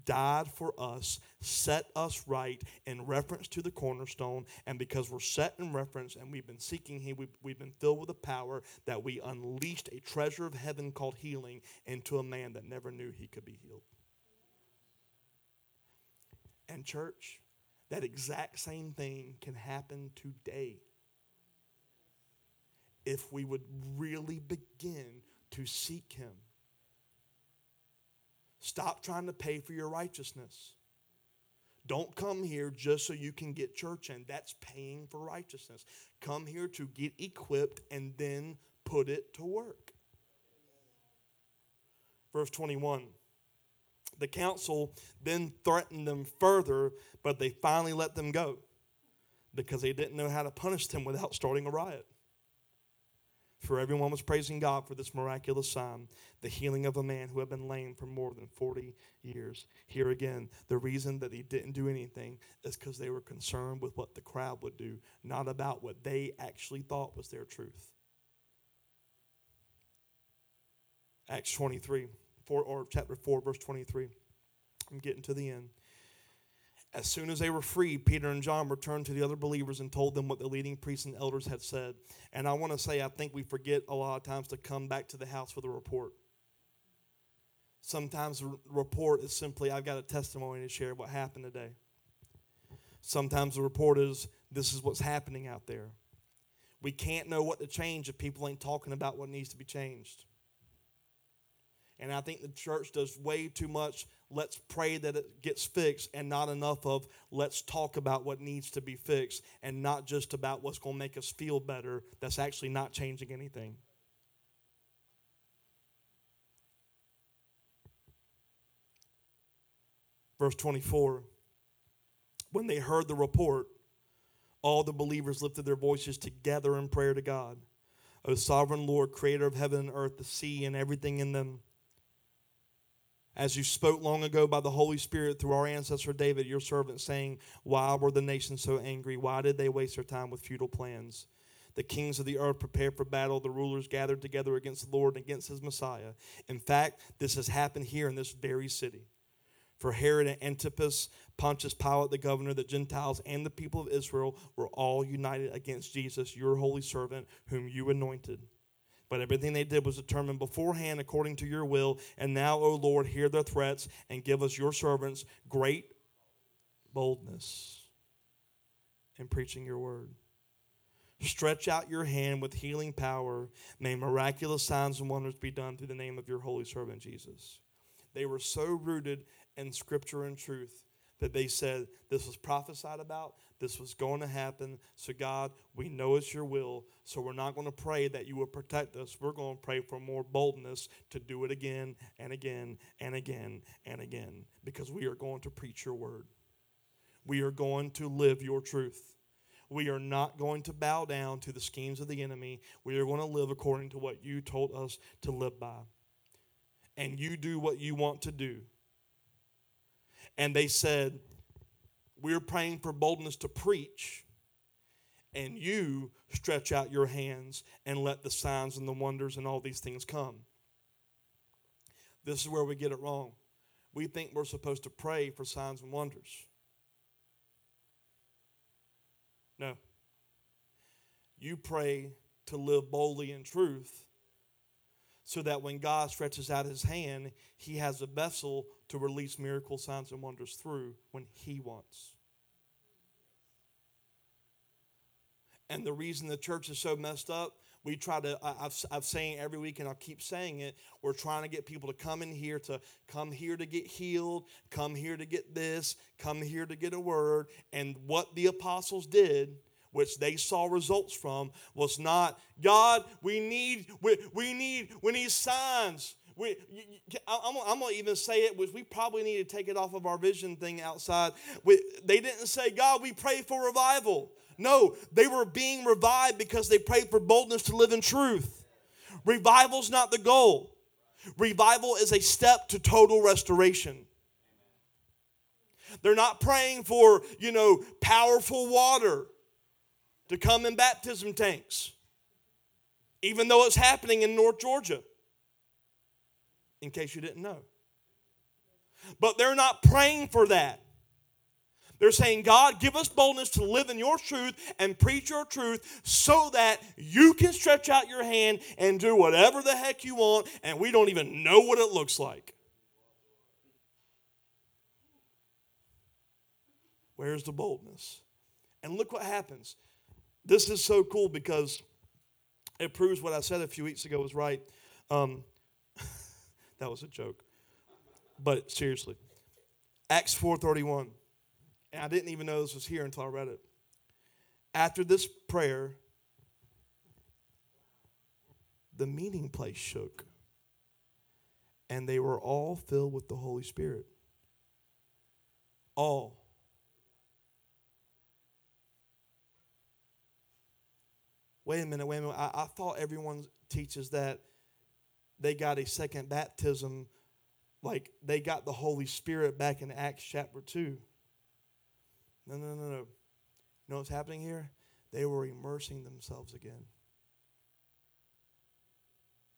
died for us, set us right in reference to the cornerstone, and because we're set in reference and we've been seeking Him, we've, we've been filled with the power that we unleashed a treasure of heaven called healing into a man that never knew he could be healed. And, church, that exact same thing can happen today if we would really begin to seek Him. Stop trying to pay for your righteousness. Don't come here just so you can get church in. That's paying for righteousness. Come here to get equipped and then put it to work. Verse 21. The council then threatened them further, but they finally let them go because they didn't know how to punish them without starting a riot. For everyone was praising God for this miraculous sign, the healing of a man who had been lame for more than 40 years. Here again, the reason that he didn't do anything is because they were concerned with what the crowd would do, not about what they actually thought was their truth. Acts 23, 4, or chapter 4, verse 23. I'm getting to the end. As soon as they were free, Peter and John returned to the other believers and told them what the leading priests and elders had said. And I want to say, I think we forget a lot of times to come back to the house with a report. Sometimes the report is simply, I've got a testimony to share what happened today. Sometimes the report is, this is what's happening out there. We can't know what to change if people ain't talking about what needs to be changed. And I think the church does way too much let's pray that it gets fixed and not enough of let's talk about what needs to be fixed and not just about what's going to make us feel better that's actually not changing anything. Verse 24 When they heard the report, all the believers lifted their voices together in prayer to God. O sovereign Lord, creator of heaven and earth, the sea, and everything in them as you spoke long ago by the Holy Spirit through our ancestor David, your servant, saying, Why were the nations so angry? Why did they waste their time with futile plans? The kings of the earth prepared for battle. The rulers gathered together against the Lord and against his Messiah. In fact, this has happened here in this very city. For Herod and Antipas, Pontius Pilate, the governor, the Gentiles, and the people of Israel were all united against Jesus, your holy servant, whom you anointed. But everything they did was determined beforehand according to your will. And now, O Lord, hear their threats and give us, your servants, great boldness in preaching your word. Stretch out your hand with healing power. May miraculous signs and wonders be done through the name of your holy servant Jesus. They were so rooted in scripture and truth that they said this was prophesied about, this was going to happen. So, God, we know it's your will. So, we're not going to pray that you will protect us. We're going to pray for more boldness to do it again and again and again and again because we are going to preach your word. We are going to live your truth. We are not going to bow down to the schemes of the enemy. We are going to live according to what you told us to live by. And you do what you want to do. And they said, we're praying for boldness to preach, and you stretch out your hands and let the signs and the wonders and all these things come. This is where we get it wrong. We think we're supposed to pray for signs and wonders. No. You pray to live boldly in truth so that when God stretches out his hand, he has a vessel to release miracle signs and wonders through when he wants. And the reason the church is so messed up, we try to, I've, I've saying every week and I'll keep saying it, we're trying to get people to come in here to come here to get healed, come here to get this, come here to get a word. And what the apostles did which they saw results from was not god we need we, we need we need signs we, I'm, going to even say it, which we probably need to take it off of our vision thing outside. We, they didn't say, God, we pray for revival. No, they were being revived because they prayed for boldness to live in truth. Revival's not the goal. Revival is a step to total restoration. They're not praying for, you know, powerful water to come in baptism tanks, even though it's happening in North Georgia in case you didn't know. But they're not praying for that. They're saying, God, give us boldness to live in your truth and preach your truth so that you can stretch out your hand and do whatever the heck you want, and we don't even know what it looks like. Where's the boldness? And look what happens. This is so cool because it proves what I said a few weeks ago was right. Um, that was a joke. But seriously, Acts 4:31. And I didn't even know this was here until I read it. After this prayer, the meeting place shook, and they were all filled with the Holy Spirit. All. Wait a minute, wait a minute. I, I thought everyone teaches that they got a second baptism, like they got the Holy Spirit back in Acts chapter 2. No, no, no, no. You know what's happening here? They were immersing themselves again.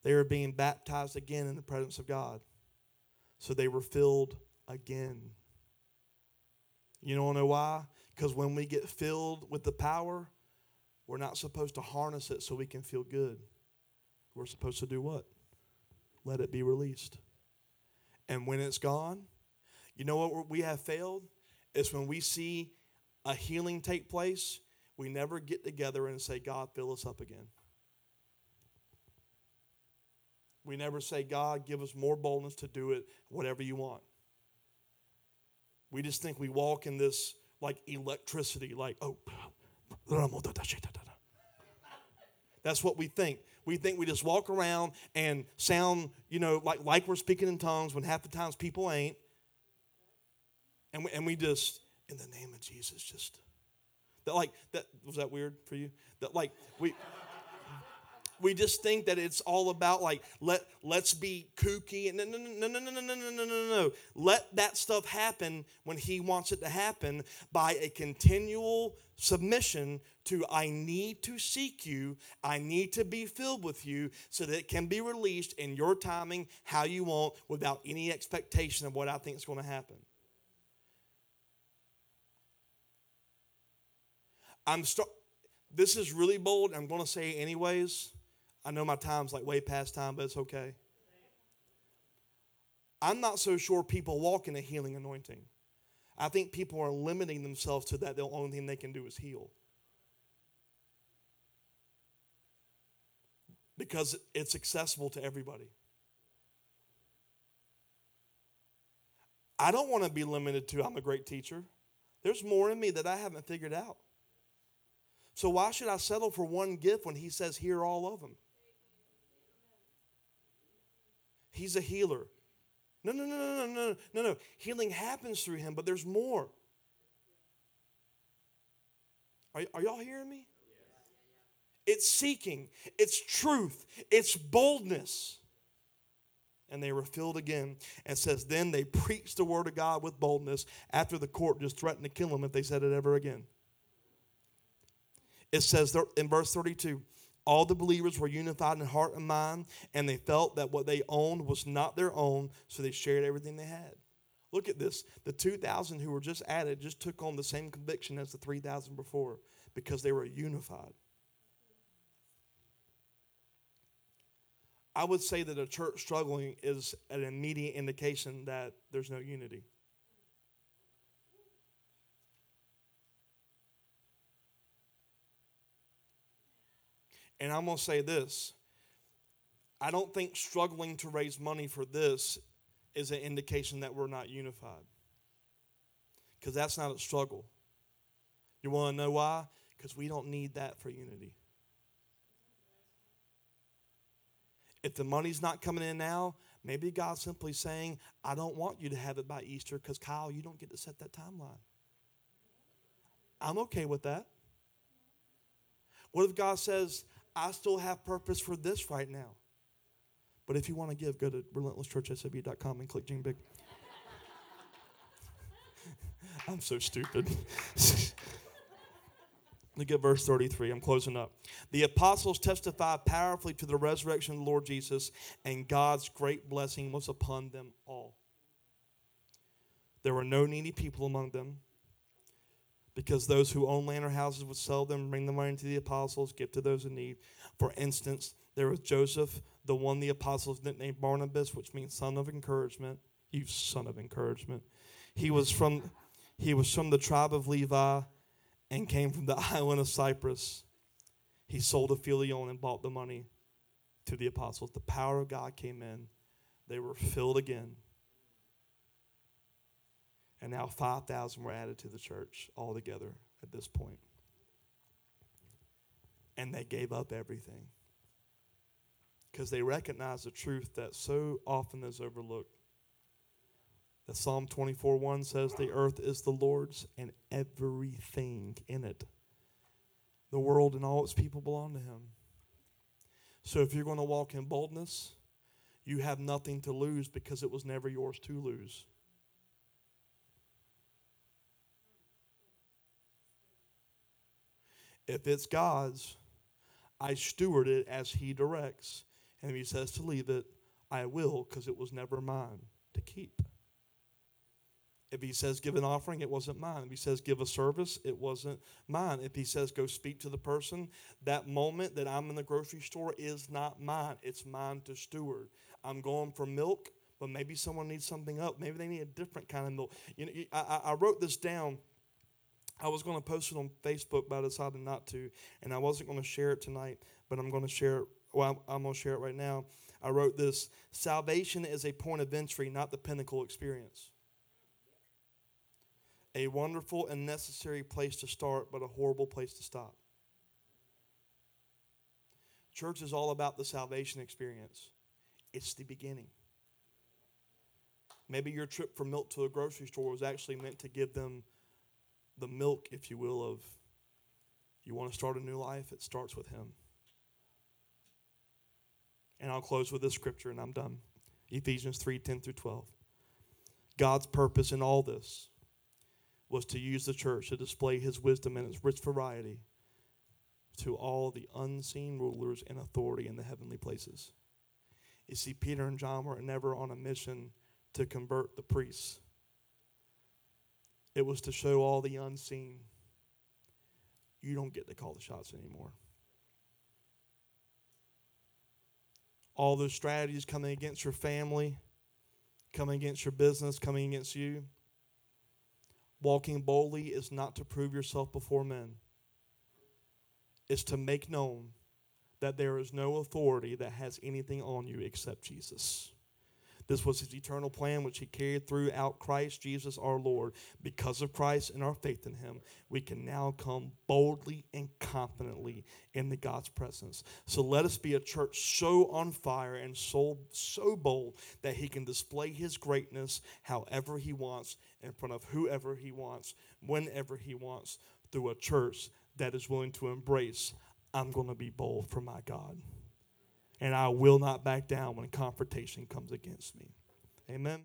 They were being baptized again in the presence of God. So they were filled again. You don't know why? Because when we get filled with the power, we're not supposed to harness it so we can feel good. We're supposed to do what? let it be released. And when it's gone, you know what we have failed? Is when we see a healing take place, we never get together and say, God, fill us up again. We never say, God, give us more boldness to do it, whatever you want. We just think we walk in this like electricity, like, oh, that's what we think we think we just walk around and sound, you know, like, like we're speaking in tongues when half the times people ain't. And we, and we just, in the name of Jesus, just, that like, that, was that weird for you? That like, we, we just think that it's all about like let let's be kooky and no no no no no no no no no no no let that stuff happen when he wants it to happen by a continual submission to I need to seek you, I need to be filled with you so that it can be released in your timing, how you want, without any expectation of what I think is going to happen. I'm start. This is really bold. I'm going to say anyways. I know my time's like way past time, but it's okay. I'm not so sure people walk in a healing anointing. I think people are limiting themselves to that. The only thing they can do is heal. Because it's accessible to everybody. I don't want to be limited to I'm a great teacher. There's more in me that I haven't figured out. So why should I settle for one gift when he says, Hear all of them? He's a healer. No, no, no, no, no, no, no, no. Healing happens through him, but there's more. Are, are y'all hearing me? It's seeking, it's truth, it's boldness. And they were filled again. And says, Then they preached the word of God with boldness after the court just threatened to kill them if they said it ever again. It says in verse 32 all the believers were unified in heart and mind, and they felt that what they owned was not their own, so they shared everything they had. Look at this. The 2,000 who were just added just took on the same conviction as the 3,000 before because they were unified. I would say that a church struggling is an immediate indication that there's no unity. And I'm going to say this I don't think struggling to raise money for this is an indication that we're not unified. Because that's not a struggle. You want to know why? Because we don't need that for unity. If the money's not coming in now, maybe God's simply saying, I don't want you to have it by Easter because, Kyle, you don't get to set that timeline. I'm okay with that. What if God says, I still have purpose for this right now. But if you want to give, go to relentlesschurchsw.com and click Dream Big. I'm so stupid. Look at verse 33. I'm closing up. The apostles testified powerfully to the resurrection of the Lord Jesus, and God's great blessing was upon them all. There were no needy people among them because those who own land or houses would sell them, bring the money to the apostles, give to those in need. For instance, there was Joseph, the one the apostles nicknamed Barnabas, which means son of encouragement. You son of encouragement. He was from he was from the tribe of Levi and came from the island of Cyprus. He sold a phyllion and bought the money to the apostles. The power of God came in. They were filled again and now 5,000 were added to the church altogether at this point. And they gave up everything because they recognized the truth that so often is overlooked. That Psalm 24 1 says, The earth is the Lord's and everything in it. The world and all its people belong to Him. So if you're going to walk in boldness, you have nothing to lose because it was never yours to lose. If it's God's, I steward it as He directs. And if He says to leave it, I will, because it was never mine to keep. If he says give an offering, it wasn't mine. If he says give a service, it wasn't mine. If he says go speak to the person, that moment that I'm in the grocery store is not mine. It's mine to steward. I'm going for milk, but maybe someone needs something up. Maybe they need a different kind of milk. You know, I, I wrote this down I was going to post it on Facebook, but I decided not to. And I wasn't going to share it tonight, but I'm going to share it. Well, I'm going to share it right now. I wrote this Salvation is a point of entry, not the pinnacle experience. A wonderful and necessary place to start, but a horrible place to stop. Church is all about the salvation experience, it's the beginning. Maybe your trip from milk to a grocery store was actually meant to give them the milk, if you will, of you want to start a new life, it starts with Him. And I'll close with this scripture and I'm done. Ephesians 3 10 through 12. God's purpose in all this was to use the church to display His wisdom and its rich variety to all the unseen rulers and authority in the heavenly places. You see, Peter and John were never on a mission to convert the priests. It was to show all the unseen. You don't get to call the shots anymore. All those strategies coming against your family, coming against your business, coming against you. Walking boldly is not to prove yourself before men, it's to make known that there is no authority that has anything on you except Jesus. This was his eternal plan, which he carried throughout Christ Jesus our Lord. Because of Christ and our faith in him, we can now come boldly and confidently into God's presence. So let us be a church so on fire and so, so bold that he can display his greatness however he wants, in front of whoever he wants, whenever he wants, through a church that is willing to embrace, I'm going to be bold for my God. And I will not back down when confrontation comes against me. Amen.